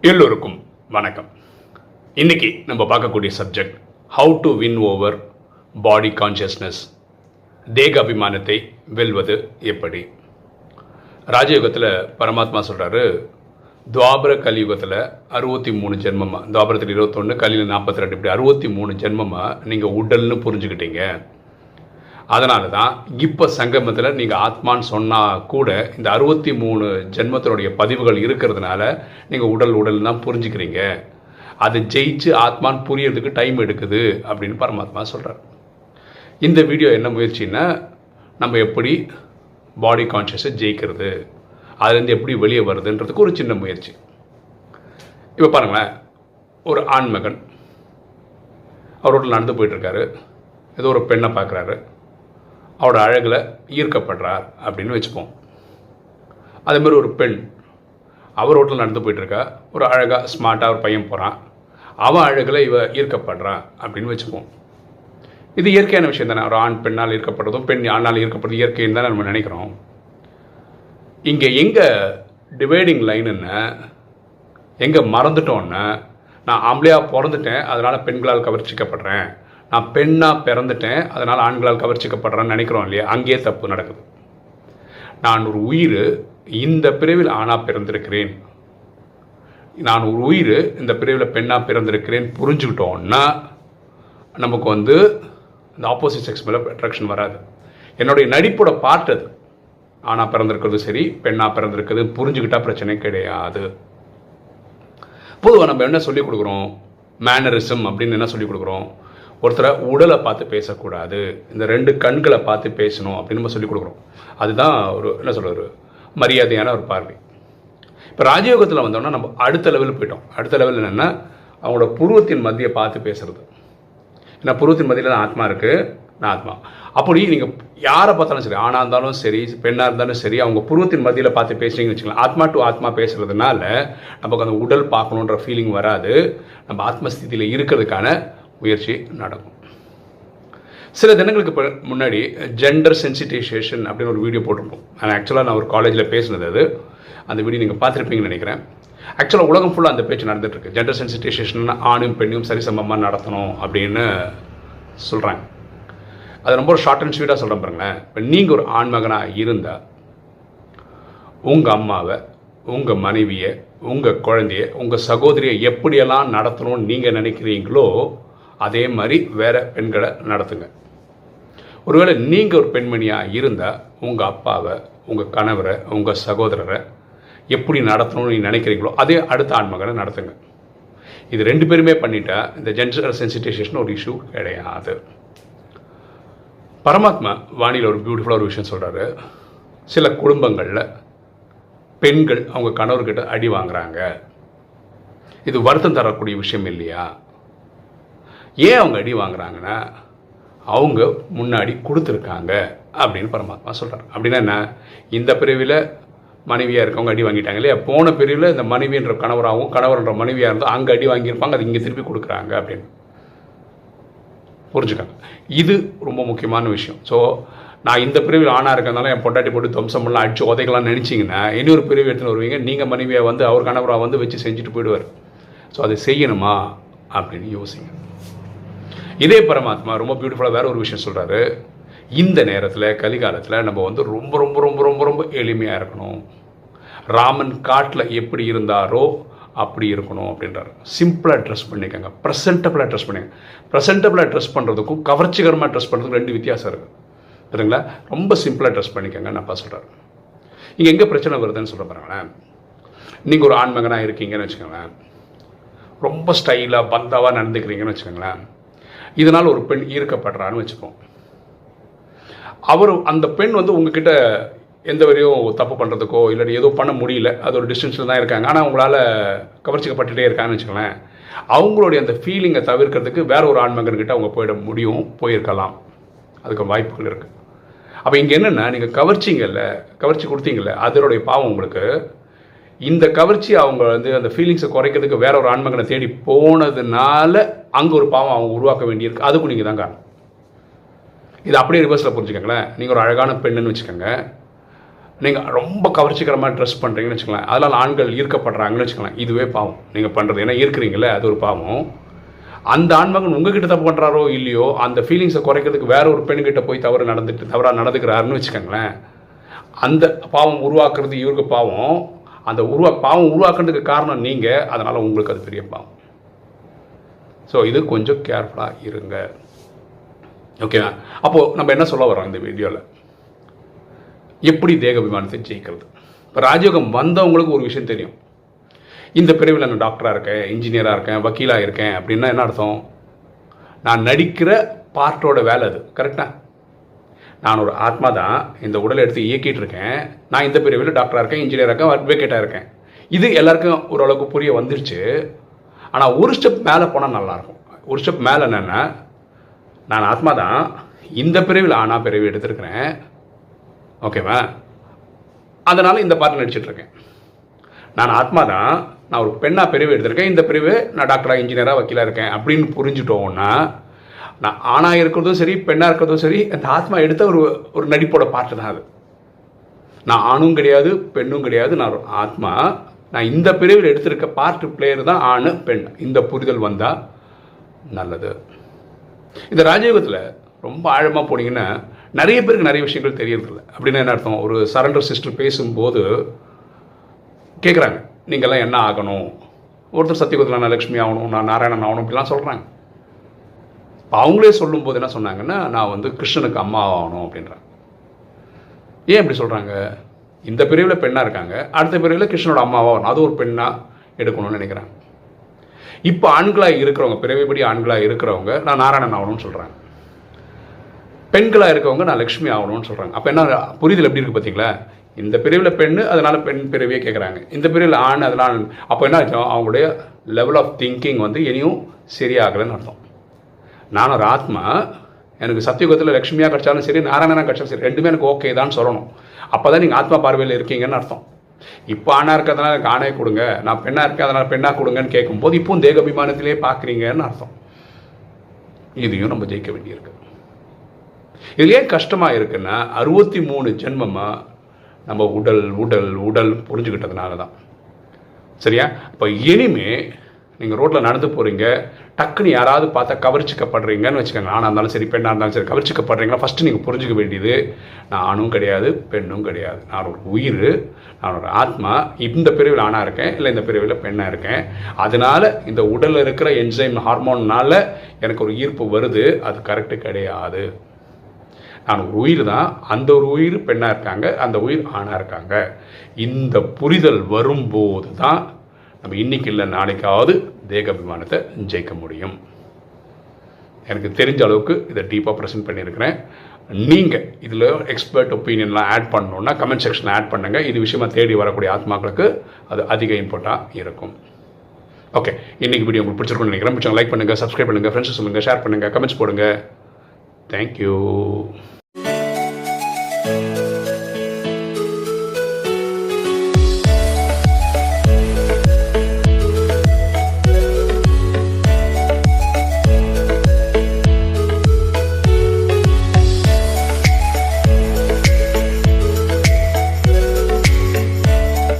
எல்லோருக்கும் வணக்கம். இன்னைக்கு நம்ம பார்க்கக்கூடிய subject how to win over body consciousness தேக அபிமானத்தை வெல்வது எப்படி? ராஜயோகத்தில் பரமாத்மா சொல்கிறாரு துவாபர கலியுகத்தில் அறுபத்தி மூணு ஜென்மமாக துவாபரத்தில் இருபத்தொன்று கலியில் நாற்பத்தி ரெண்டு இப்படி அறுபத்தி மூணு ஜென்மமாக நீங்கள் உடல்னு புரிஞ்சுக்கிட்டீங்க. அதனால தான் இப்போ சங்கமத்தில் நீங்கள் ஆத்மான்னு சொன்னால் கூட இந்த அறுபத்தி மூணு ஜென்மத்தினுடைய பதிவுகள் இருக்கிறதுனால நீங்கள் உடல் உடல் தான் புரிஞ்சுக்கிறீங்க. அதை ஜெயிச்சு ஆத்மான்னு புரியறதுக்கு டைம் எடுக்குது அப்படின்னு பரமாத்மா சொல்கிறார் இந்த வீடியோ என்ன முயற்சின்னா நம்ம எப்படி பாடி கான்ஷியஸை ஜெயிக்கிறது? அதுலேருந்து எப்படி வெளியே வருதுன்றதுக்கு ஒரு சின்ன முயற்சி. இப்போ பாருங்களேன் ஒரு ஆண்மகன் அவரோட நடந்து போயிட்டுருக்காரு. ஏதோ ஒரு பெண்ணை பார்க்குறாரு. அவரோட அழகில் ஈர்க்கப்படுறார் அப்படின்னு வச்சுப்போம். அதே மாதிரி ஒரு பெண் அவர் ரோட்டில் நடந்து போயிட்டுருக்கா. ஒரு அழகாக ஸ்மார்ட்டாக ஒரு பையன் போகிறான் அவன் அழகில் இவ ஈர்க்கப்படுறான் அப்படின்னு வச்சுப்போம். இது இயற்கையான விஷயம் தானே. ஒரு ஆண் பெண்ணால் ஈர்க்கப்படுறதும் பெண் ஆணால் ஈர்க்கப்படுறது இயற்கைன்னு தானே நம்ம நினைக்கிறோம். இங்கே எங்கே டிவைடிங் லைனுன்னு எங்கே மறந்துட்டோன்னு நான் ஆம்பளையாக பிறந்துட்டேன் அதனால் பெண்களால் கவர்ச்சிக்கப்படுறேன். நான் பெண்ணாக பிறந்துட்டேன் அதனால் ஆண்களால் கவர்ச்சிக்கப்படுறேன்னு நினைக்கிறோம் இல்லையா? அங்கேயே தப்பு நடக்குது. நான் ஒரு உயிர் இந்த பிரிவில் ஆணாக பிறந்திருக்கிறேன். நான் ஒரு உயிர் இந்த பிரிவில் பெண்ணாக பிறந்திருக்கிறேன் புரிஞ்சுக்கிட்டோன்னா நமக்கு வந்து இந்த ஆப்போசிட் செக்ஸ் மேலே அட்ராக்ஷன் வராது. என்னுடைய நடிப்போட பார்ட் அது. ஆணாக பிறந்திருக்கிறது சரி பெண்ணாக பிறந்திருக்கிறது புரிஞ்சுக்கிட்டால் பிரச்சனை கிடையாது. பொதுவாக நம்ம என்ன சொல்லிக் கொடுக்குறோம்? மேனரிசம் அப்படின்னு என்ன சொல்லிக் கொடுக்குறோம்? ஒருத்தரை உடலை பார்த்து பேசக்கூடாது. இந்த ரெண்டு கண்களை பார்த்து பேசணும் அப்படின்னு நம்ம சொல்லிக் கொடுக்குறோம். அதுதான் ஒரு என்ன சொல்கிறது மரியாதையான ஒரு பார்வை. இப்போ ராஜயோகத்தில் வந்தோம்னா நம்ம அடுத்த லெவலில் போயிட்டோம். அடுத்த லெவல் என்னென்னா அவங்களோட புருவத்தின் மத்தியை பார்த்து பேசுறது. ஏன்னா புருவத்தின் மத்தியில் தான் ஆத்மா இருக்குது நான் ஆத்மா. அப்படி நீங்கள் யாரை பார்த்தாலும் சரி ஆணாக இருந்தாலும் சரி பெண்ணாக இருந்தாலும் சரி அவங்க புருவத்தின் மத்தியில் பார்த்து பேசுறீங்கன்னு வச்சுக்கலாம் ஆத்மா டு ஆத்மா பேசுறதுனால நமக்கு அந்த உடல் பார்க்கணுன்ற ஃபீலிங் வராது. நம்ம ஆத்மஸ்தியில் இருக்கிறதுக்கான முயற்சி நடக்கும். சில தினங்களுக்கு முன்னாடி ஜெண்டர் சென்சிட்டைசேஷன் அப்படின்னு ஒரு வீடியோ போட்டிருப்போம் நான் ஆக்சுவலாக நான் ஒரு காலேஜில் பேசினது அது. அந்த வீடியோ நீங்கள் பார்த்துருப்பீங்கன்னு நினைக்கிறேன். ஆக்சுவலாக உலகம் ஃபுல்லாக அந்த பேச்சு நடந்துட்டுருக்கு. ஜெண்டர் சென்சிட்டைசேஷன் ஆணும் பெண்ணையும் சரிசமமாக நடத்தணும் அப்படின்னு சொல்கிறாங்க அது ரொம்ப ஷார்ட் அண்ட் ஸ்வீட்டாக சொல்கிறேன் பாருங்களேன். இப்போ நீங்கள் ஒரு ஆண்மகனாக இருந்தால் உங்கள் அம்மாவை உங்கள் மனைவியை உங்கள் குழந்தைய உங்கள் சகோதரியை எப்படியெல்லாம் நடத்தணும்னு நீங்கள் நினைக்கிறீங்களோ அதே மாதிரி வேறு பெண்களை நடத்துங்க. ஒருவேளை நீங்கள் ஒரு பெண்மணியாக இருந்தால் உங்கள் அப்பாவை உங்கள் கணவரை உங்கள் சகோதரரை எப்படி நடத்தணும்னு நீங்கள் நினைக்கிறீங்களோ அதே அடுத்த ஆன்மகனை நடத்துங்க. இது ரெண்டு பேருமே பண்ணிட்டா இந்த ஜென்டர் சென்சிட்டைசேஷன் ஒரு இஷ்யூ கிடையாது. பரமாத்மா வாணியில் ஒரு பியூட்டிஃபுல்லாக ஒரு விஷயம் சொல்கிறாரு சில குடும்பங்களில் பெண்கள் அவங்க கணவர்கிட்ட அடி வாங்குறாங்க. இது வருத்தம் தரக்கூடிய விஷயம் இல்லையா? ஏன் அவங்க அடி வாங்குறாங்கன்னா அவங்க முன்னாடி கொடுத்துருக்காங்க அப்படின்னு பரமாத்மா சொல்கிறார் அப்படின்னா என்ன? இந்த பிரிவில் மனைவியாக இருக்கவங்க அடி வாங்கிட்டாங்க இல்லையா? போன பிரிவில் இந்த மனைவின்ற கணவராகவும் கணவர்ன்ற மனைவியாக இருந்தால் அங்கே அடி வாங்கியிருப்பாங்க அது இங்கே திருப்பி கொடுக்குறாங்க அப்படின்னு. புரிஞ்சுக்கோங்க. இது ரொம்ப முக்கியமான விஷயம். ஸோ நான் இந்த பிரிவில் ஆணாக இருக்கிறதுனால என் பொட்டாட்டி போட்டு துவம்சம் பண்ணலாம் அடிச்சு உதைக்கலாம்னு நினச்சிங்கன்னா இன்னொரு பிரிவு எடுத்துன்னு வருவீங்க. நீங்கள் மனைவியாக வந்து அவர் கணவராக வந்து வச்சு செஞ்சுட்டு போயிடுவார். ஸோ அதை செய்யணுமா அப்படின்னு யோசிங்க. இதே பரமாத்மா ரொம்ப பியூட்டிஃபுல்லாக வேற ஒரு விஷயம் சொல்கிறாரு இந்த நேரத்தில் கலிகாலத்தில் நம்ம வந்து ரொம்ப ரொம்ப ரொம்ப ரொம்ப ரொம்ப எளிமையாக இருக்கணும். ராமன் காட்டில் எப்படி இருந்தாரோ அப்படி இருக்கணும் அப்படின்றாரு. சிம்பிளாக ட்ரெஸ் பண்ணிக்கோங்க. ப்ரெசென்டபிளாக ட்ரெஸ் பண்ணிக்கங்க. ப்ரெசென்டபிளாக ட்ரெஸ் பண்ணுறதுக்கும் கவர்ச்சிகரமாக ட்ரெஸ் பண்ணுறதுக்கும் ரெண்டு வித்தியாசம் இருக்குது சரிங்களா? ரொம்ப சிம்பிளாக ட்ரெஸ் பண்ணிக்கோங்க நான் அப்பா சொல்கிறார் இங்கே எங்கே பிரச்சனை வருதுன்னு சொல்ல பாருங்களேன். நீங்கள் ஒரு ஆண்மகனாக இருக்கீங்கன்னு வச்சுக்கோங்களேன். ரொம்ப ஸ்டைலாக பந்தாவாக நடந்துக்கிறீங்கன்னு வச்சுக்கோங்களேன். இதனால் ஒரு பெண் ஈர்க்கப்படுறான்னு வச்சுப்போம். அவர் அந்த பெண் வந்து உங்ககிட்ட எந்த வரையும் தப்பு பண்ணுறதுக்கோ இல்லாட்டி ஏதோ பண்ண முடியல அது ஒரு டிஸ்டன்ஸில் தான் இருக்காங்க. ஆனால் உங்களால் கவர்ச்சிக்கப்பட்டுட்டே இருக்காங்கன்னு வச்சுக்கோங்களேன். அவங்களுடைய அந்த ஃபீலிங்கை தவிர்க்கிறதுக்கு வேற ஒரு ஆண்மகன்கிட்ட அவங்க போயிட முடியும் போயிருக்கலாம். அதுக்கு வாய்ப்புகள் இருக்குது அப்போ இங்கே என்னென்னா நீங்கள் கவர்ச்சிங்கல்ல கவர்ச்சி கொடுத்தீங்கல்ல அதனுடைய பாவம் உங்களுக்கு. இந்த கவர்ச்சி அவங்க வந்து அந்த ஃபீலிங்ஸை குறைக்கிறதுக்கு வேற ஒரு ஆண்மகனை தேடி போனதுனால அங்கே ஒரு பாவம் அவங்க உருவாக்க வேண்டியிருக்கு. அதுக்கும் நீங்கள் தான் காரணம். இது அப்படியே ரிவர்ஸில் புரிஞ்சுக்கோங்களேன். நீங்கள் ஒரு அழகான பெண்ணுன்னு வச்சுக்கோங்க. நீங்கள் ரொம்ப கவர்ச்சிக்கரமாக ட்ரெஸ் பண்ணுறீங்கன்னு வச்சுக்கலாம் அதனால் ஆண்கள் ஈர்க்கப்படுறாங்கன்னு வச்சுக்கலாம் இதுவே பாவம். நீங்கள் பண்ணுறது ஏன்னா ஈர்க்கிறீங்களே அது ஒரு பாவம். அந்த ஆண்மகன் உங்ககிட்ட தப்பு பண்ணுறாரோ இல்லையோ அந்த ஃபீலிங்ஸை குறைக்கிறதுக்கு வேற ஒரு பெண்கிட்ட போய் தவறு நடந்துட்டு தவறாக நடந்துக்கிறாருன்னு வச்சுக்கோங்களேன். அந்த பாவம் உருவாக்குறது இவருக்கு பாவம். அந்த உருவா பாவம் உருவாக்குறதுக்கு காரணம் நீங்கள் அதனால் உங்களுக்கு அது பெரிய பாவம். ஸோ இது கொஞ்சம் கேர்ஃபுல்லாக இருங்க. ஓகேவா அப்போது நம்ம என்ன சொல்ல வரோம் இந்த வீடியோவில் எப்படி தேக அபிமானத்தை ஜெயிக்கிறது? இப்போ ராஜயோகம் வந்தவங்களுக்கு ஒரு விஷயம் தெரியும். இந்த பிரிவில் நான் டாக்டராக இருக்கேன் இன்ஜினியராக இருக்கேன் வக்கீலாக இருக்கேன் அப்படின்னா என்ன அர்த்தம்? நான் நடிக்கிற பார்ட்டோட வேலை அது கரெக்டாக நான் ஒரு ஆத்மா தான் இந்த உடலை எடுத்து இயக்கிட்டு இருக்கேன். நான் இந்த பிரிவில் டாக்டராக இருக்கேன் இன்ஜினியராக இருக்கேன் அட்வொகேட்டாக இருக்கேன். இது எல்லாருக்கும் ஓரளவுக்கு புரிய வந்துருச்சு. ஆனால் ஒரு ஸ்டெப் மேலே போனால் நல்லாயிருக்கும் ஒரு ஸ்டெப் மேலே என்னென்னா நான் ஆத்மா தான் இந்த பிரிவில் ஆனா பிறவி எடுத்திருக்கிறேன். ஓகேவா? அதனால் இந்த பாட்டு நடிச்சிட்ருக்கேன் நான் ஆத்மா தான் நான் ஒரு பெண்ணாக பிரிவு எடுத்திருக்கேன். இந்த பிரிவு நான் டாக்டராக இன்ஜினியராக வக்கீலாக இருக்கேன் அப்படின்னு புரிஞ்சுட்டோம்னா நான் ஆணாக இருக்கிறதும் சரி பெண்ணாக இருக்கிறதும் சரி அந்த ஆத்மா எடுத்த ஒரு ஒரு நடிப்போட பாட்டு தான் அது. நான் ஆணும் கிடையாது பெண்ணும் கிடையாது நான் ஒரு ஆத்மா. நான் இந்த பிரிவில் எடுத்திருக்க பார்ட் பிளேயர் தான் ஆணு பெண். இந்த புரிதல் வந்தால் நல்லது. இந்த ராஜயோகத்தில் ரொம்ப ஆழமாக போனீங்கன்னா நிறைய பேருக்கு நிறைய விஷயங்கள் தெரியறதில்ல. அப்படின்னா என்ன அர்த்தம்? ஒரு சரண்டர் சிஸ்டர் பேசும்போது கேட்குறாங்க நீங்கள்லாம் என்ன ஆகணும்? ஒருத்தர் சத்தியகுதில் நான் லக்ஷ்மி ஆகணும் நான் நாராயணன் ஆகணும் அப்படிலாம் சொல்கிறாங்க இப்போ அவங்களே சொல்லும்போது என்ன சொன்னாங்கன்னா நான் வந்து கிருஷ்ணனுக்கு அம்மா ஆகணும் அப்படின்றாங்க. ஏன் இப்படி சொல்கிறாங்க இந்த பிரிவில் பெண்ணாக இருக்காங்க அடுத்த பிரிவில் கிருஷ்ணனோட அம்மாவாக வரணும் அது ஒரு பெண்ணாக எடுக்கணும்னு நினைக்கிறாங்க. இப்போ ஆண்களாக இருக்கிறவங்க பிறவிப்படி ஆண்களாக இருக்கிறவங்க நான் நாராயணன் ஆகணும்னு சொல்கிறாங்க பெண்களாக இருக்கவங்க நான் லக்ஷ்மி ஆகணும்னு சொல்கிறாங்க அப்போ என்ன புரிதல் எப்படி இருக்குது பார்த்தீங்களா இந்த பிரிவில் பெண்ணு அதனால் பெண் பிரிவியே கேட்குறாங்க இந்த பிரிவில் ஆண் அதனால் அப்போ என்ன ஆச்சும் அவங்களுடைய லெவல் ஆஃப் திங்கிங் வந்து இனியும் சரியாகலைன்னு அர்த்தம். நான் ஒரு ஆத்மா எனக்கு சத்தியுகத்தில் லக்ஷ்மியாக கிடச்சாலும் சரி நாராயணனாக கிடச்சாலும் சரி ரெண்டுமே எனக்கு ஓகே தான் சொல்லணும். அப்போ தான் நீங்கள் ஆத்மா பார்வையில் இருக்கீங்கன்னு அர்த்தம். இப்போ ஆணாக இருக்கிறதுனால எனக்கு கொடுங்க. நான் பெண்ணாக இருக்கேன் அதனால் பெண்ணாக கொடுங்கன்னு கேட்கும்போது இப்போவும் தேக அபிமானத்திலே பார்க்குறீங்கன்னு அர்த்தம். இதையும் நம்ம ஜெயிக்க வேண்டியிருக்கு. இது ஏன் கஷ்டமாக இருக்குன்னா அறுபத்தி மூணு ஜென்மமாக நம்ம உடல் உடல் உடல் புரிஞ்சுக்கிட்டதுனால தான் சரியா? இப்போ இனிமே நீங்கள் ரோட்டில் நடந்து போகிறீங்க டக்குன்னு யாராவது பார்த்தா கவர்ச்சிக்கப்படுறீங்கன்னு வச்சுக்கோங்க. ஆனால் இருந்தாலும் சரி பெண்ணாக இருந்தாலும் சரி கவர்ச்சிக்கப்படுறீங்களா? ஃபஸ்ட்டு நீங்கள் புரிஞ்சுக்க வேண்டியது நான் ஆணும் கிடையாது பெண்ணும் கிடையாது. நான் ஒரு உயிர் நான் ஒரு ஆத்மா இந்த பிரிவில் ஆணாக இருக்கேன் இல்லை இந்த பிரிவில் பெண்ணாக இருக்கேன். அதனால் இந்த உடலில் இருக்கிற என்சைம் ஹார்மோன்னால் எனக்கு ஒரு ஈர்ப்பு வருது அது கரெக்டு கிடையாது. நான் ஒரு உயிர் தான் அந்த ஒரு உயிர் பெண்ணாக இருக்காங்க அந்த உயிர் ஆணாக இருக்காங்க. இந்த புரிதல் வரும்போது தான் நம்ம இன்னைக்கு இல்லை நாளைக்காவது தேக அபிமானத்தை ஜெயிக்க முடியும். எனக்கு தெரிஞ்ச அளவுக்கு இதை டீப்பாக ப்ரெசென்ட் பண்ணியிருக்கிறேன். நீங்கள் இதில் எக்ஸ்பர்ட் ஒப்பீனியன்லாம் ஆட் பண்ணணுன்னா கமெண்ட் செக்ஷனில் ஆட் பண்ணுங்கள் இது விஷயமா தேடி வரக்கூடிய ஆத்மாக்களுக்கு அது அதிக இன்புட்டாக இருக்கும். ஓகே இன்னைக்கு வீடியோ உங்களுக்கு பிடிச்சிருக்கும்னு நினைக்கிறேன். பிடிச்சவங்க லைக் பண்ணுங்கள் சப்ஸ்கிரைப் பண்ணுங்கள் ஃப்ரெண்ட்ஸ் சொல்லுங்கள் ஷேர் பண்ணுங்கள் கமெண்ட்ஸ் போடுங்க. தேங்க்யூ